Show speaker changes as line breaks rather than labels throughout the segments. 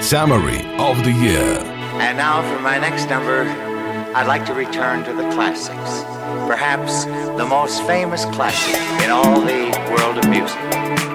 Summary of the Year.
And
now for my next number, I'd like to return to the classics. Perhaps the most famous classic in all the world of music.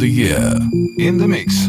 The Year. In the mix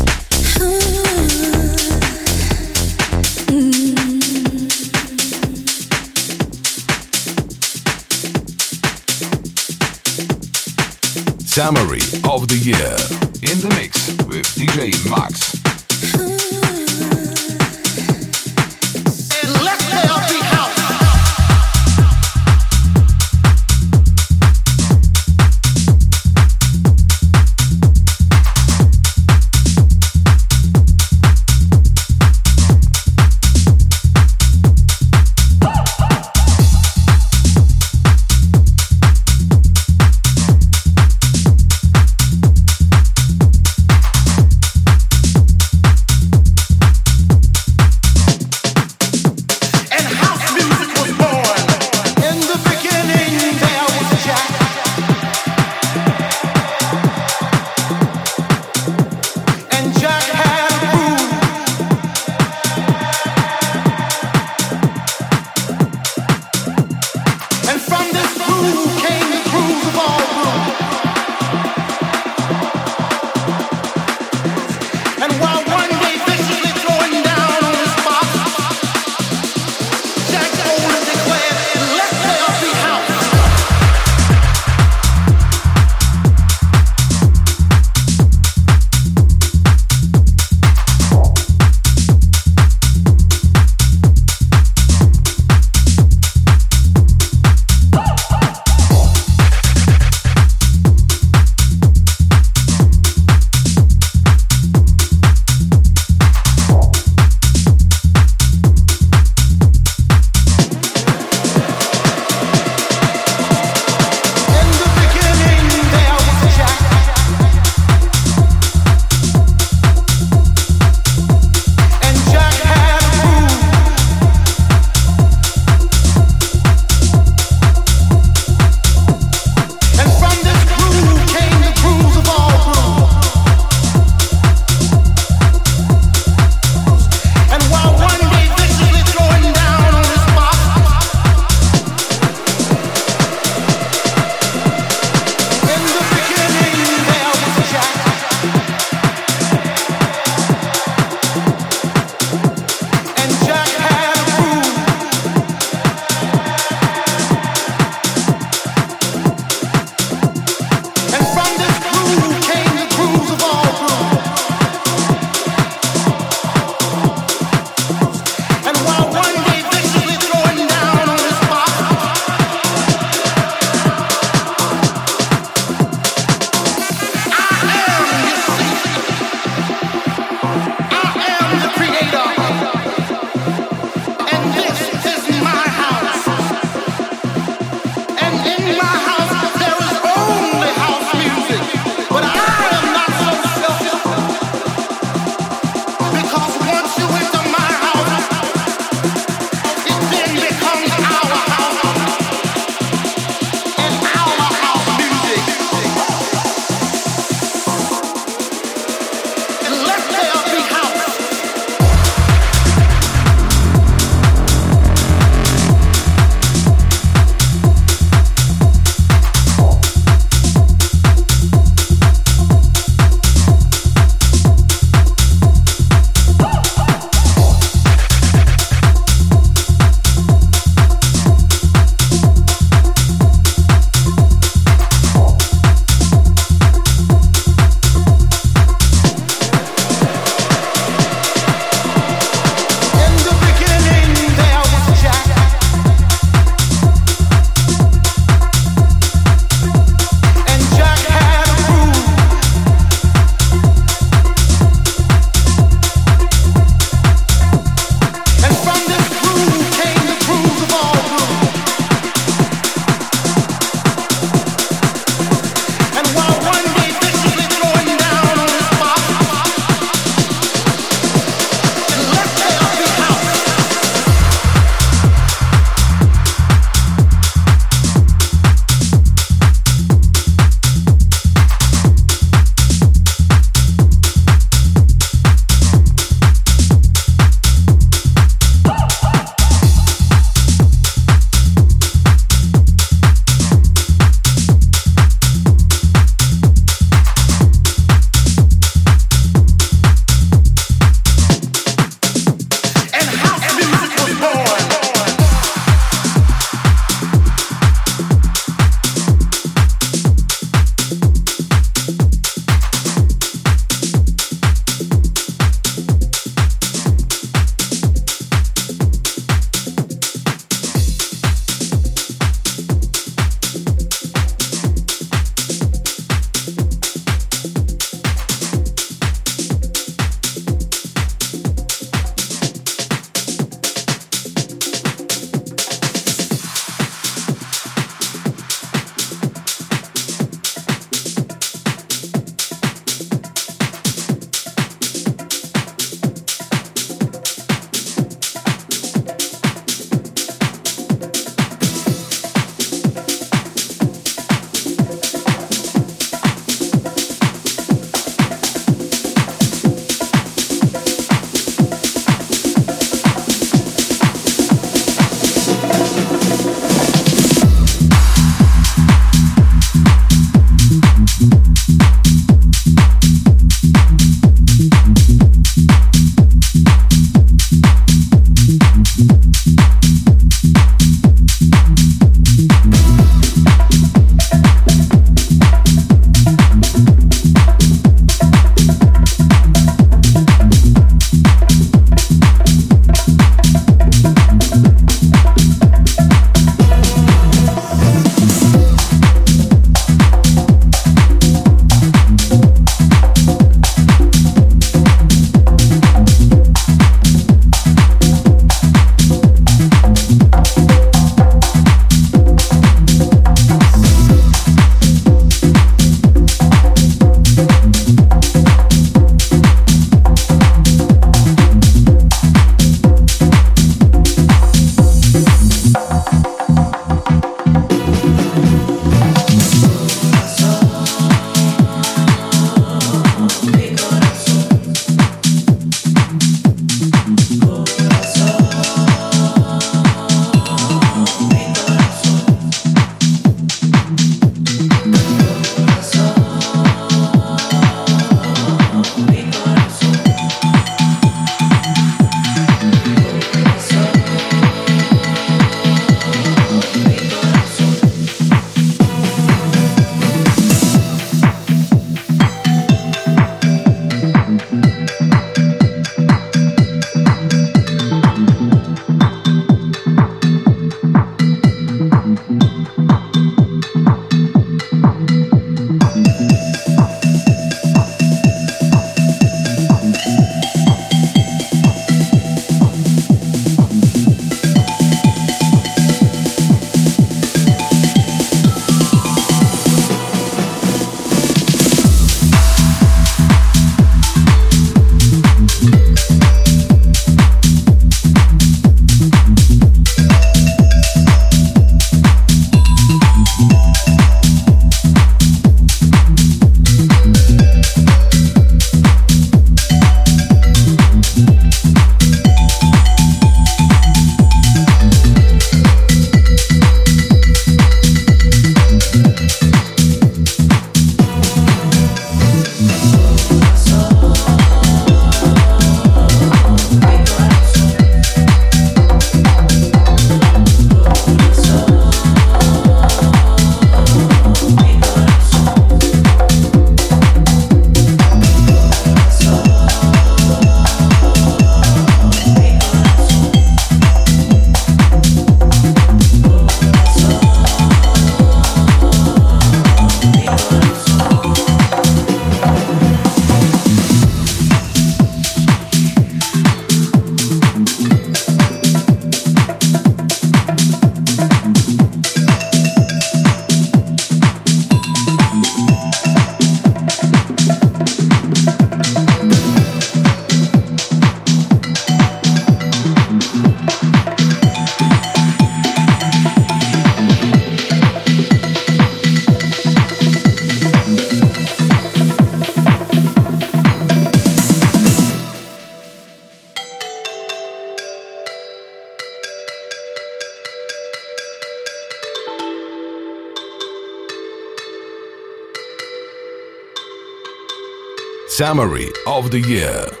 Summary of the Year.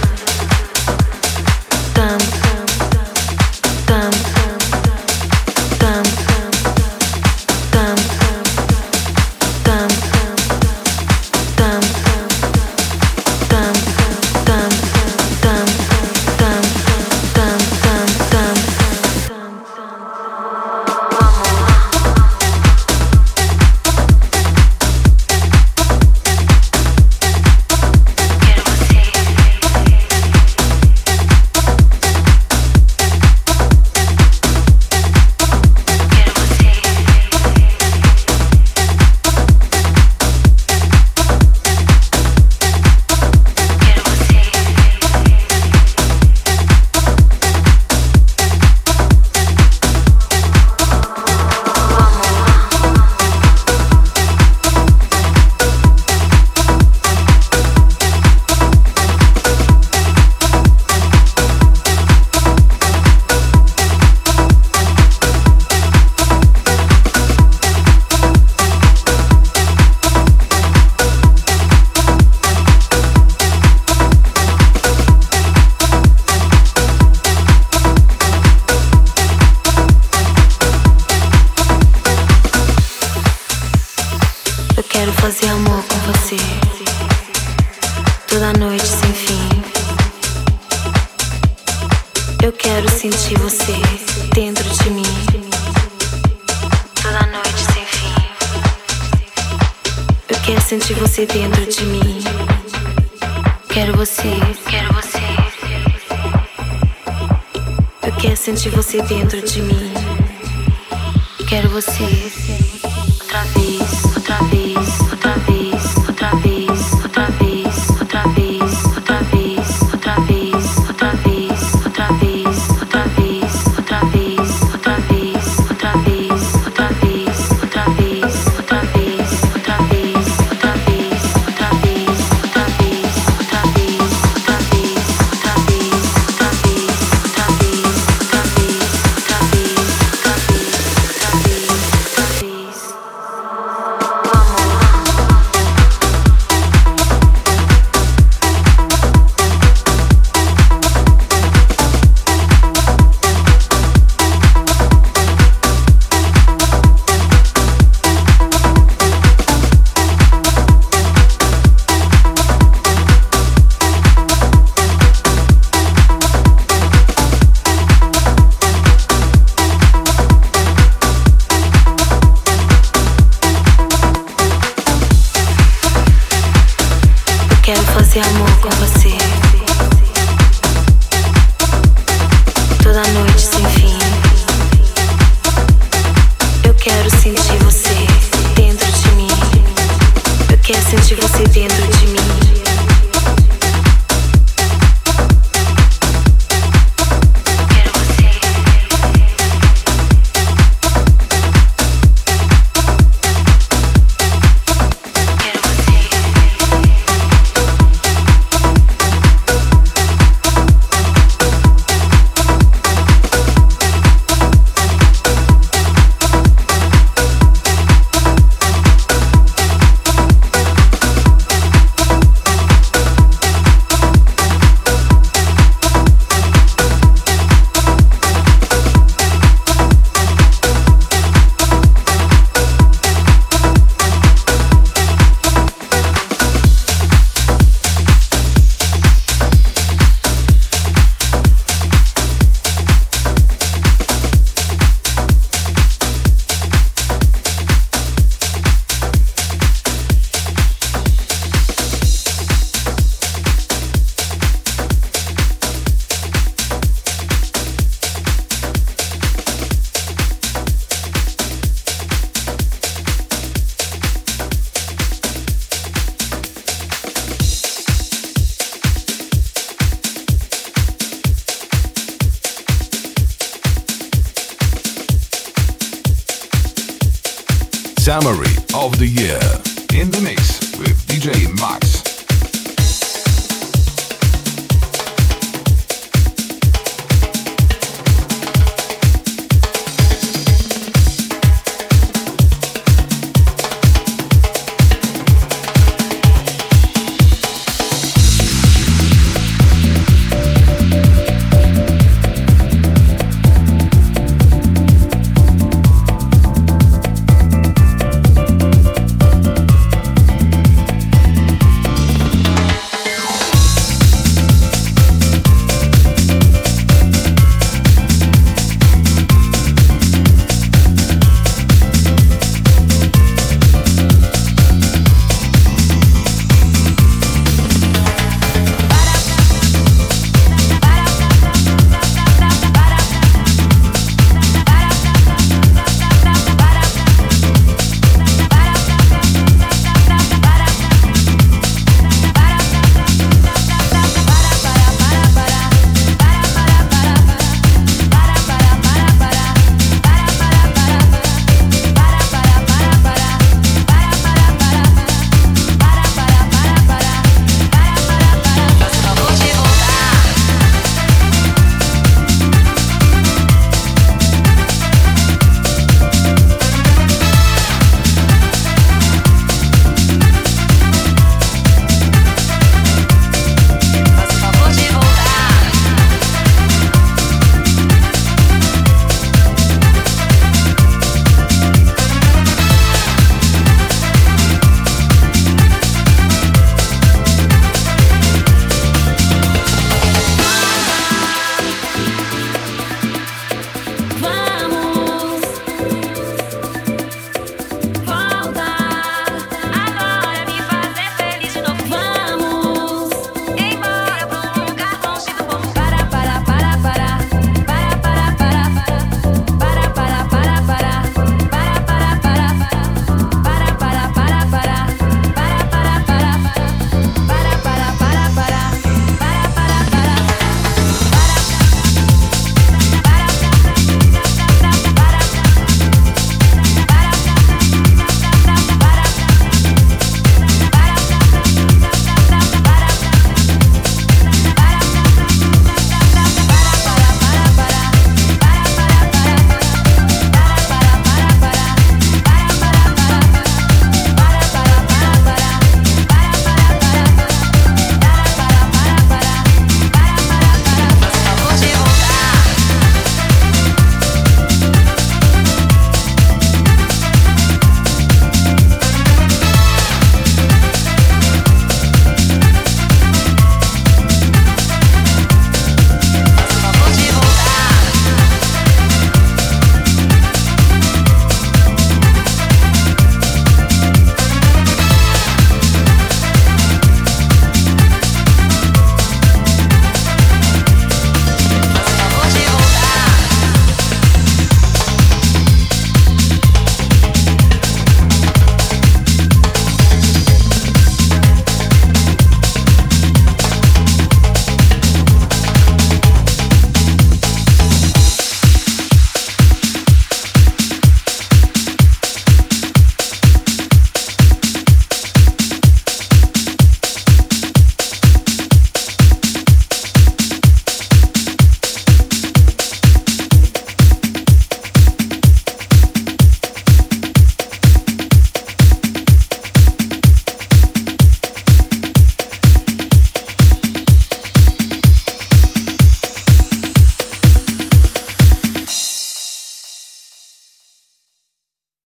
Summary of the Year in the mix with DJ Maxx.